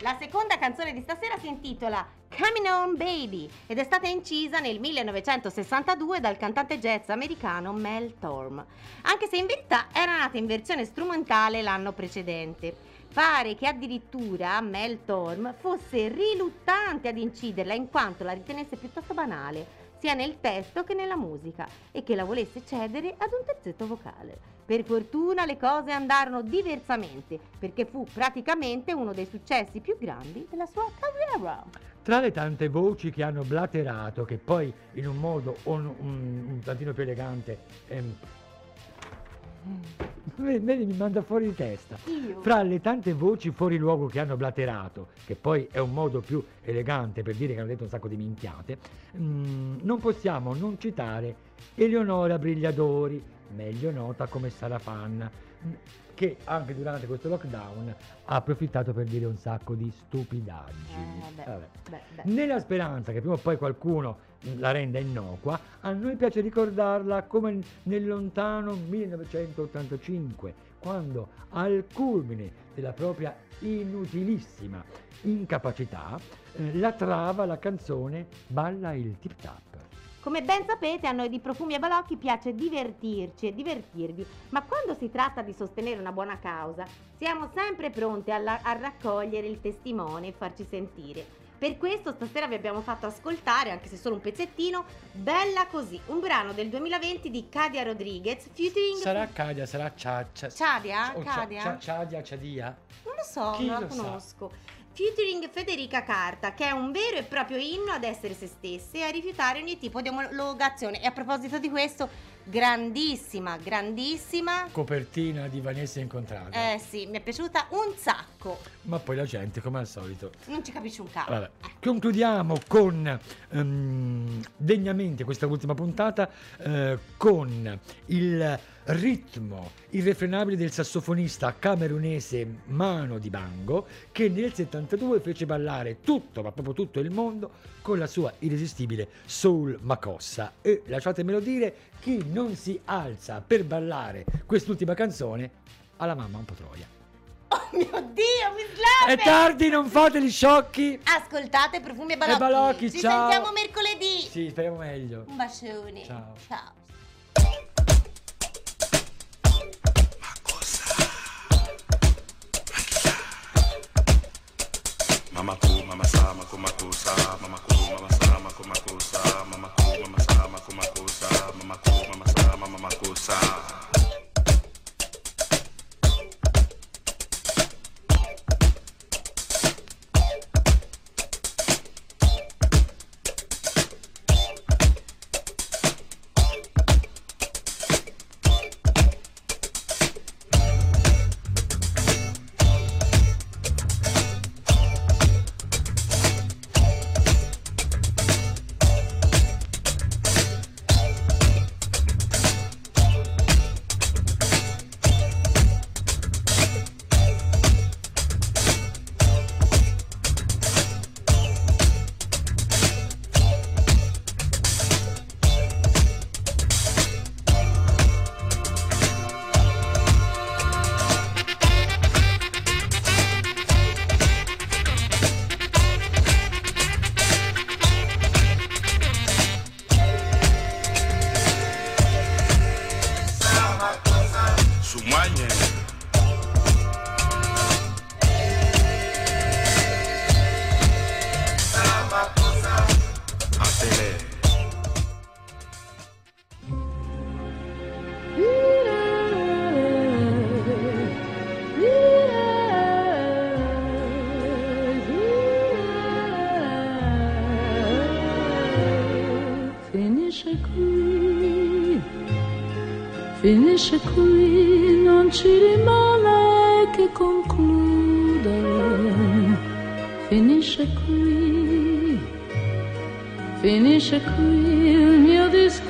La seconda canzone di stasera si intitola Coming On Baby ed è stata incisa nel 1962 dal cantante jazz americano Mel Torm, anche se in verità era nata in versione strumentale l'anno precedente. Pare che addirittura Mel Torm fosse riluttante ad inciderla in quanto la ritenesse piuttosto banale, sia nel testo che nella musica, e che la volesse cedere ad un terzetto vocale. Per fortuna le cose andarono diversamente, perché fu praticamente uno dei successi più grandi della sua carriera. Tra le tante voci che hanno blaterato, che poi in un modo un, un, un tantino più elegante, ehm, vedi, vedi, mi manda fuori di testa. Io? Fra le tante voci fuori luogo che hanno blaterato, che poi è un modo più elegante per dire che hanno detto un sacco di minchiate, mm, non possiamo non citare Eleonora Brigliadori, meglio nota come Sara Fan, mm, che anche durante questo lockdown ha approfittato per dire un sacco di stupidaggini. Eh, beh, beh, beh. Nella speranza che prima o poi qualcuno la renda innocua, a noi piace ricordarla come nel lontano 1985, quando al culmine della propria inutilissima incapacità eh, la trava la canzone Balla il tip tap. Come ben sapete, a noi di Profumi e Balocchi piace divertirci e divertirvi, ma quando si tratta di sostenere una buona causa, siamo sempre pronti alla- a raccogliere il testimone e farci sentire. Per questo stasera vi abbiamo fatto ascoltare, anche se solo un pezzettino, Bella Così, un brano del 2020 di Cadia Rodriguez, featuring... Sarà Cadia, sarà Ciaccia. Ciadia? Cadia? Cia- Ciadia, Ciadia? Non lo so, Chi non la lo sa? Featuring Federica Carta, che è un vero e proprio inno ad essere se stesse e a rifiutare ogni tipo di omologazione. E a proposito di questo, grandissima, grandissima. Copertina di Vanessa Incontrata. Eh sì, mi è piaciuta un sacco. Ma poi la gente, come al solito, Non ci capisci un cavolo. Vabbè. Concludiamo con ehm, degnamente questa ultima puntata eh, con il ritmo irrefrenabile del sassofonista camerunese Mano di Bango che nel 72 fece ballare tutto, ma proprio tutto il mondo con la sua irresistibile soul macossa e lasciatemelo dire chi non si alza per ballare quest'ultima canzone ha la mamma un po' troia. Oh mio Dio, mi slappe! È tardi, non fate gli sciocchi! Ascoltate Profumi e Balocchi. E Balocchi, Ci ciao. sentiamo mercoledì. Sì, speriamo meglio. Un bacione. Ciao. Ciao. Mama ku, mama sa, maku maku sa, mama ku, mama sa, maku maku sa, mama ku, mama sa, maku maku sa, mama ku, mama sa, mama maku sa. Finisce qui, non ci rimane che concludere, finisce qui, finisce qui il mio discorso.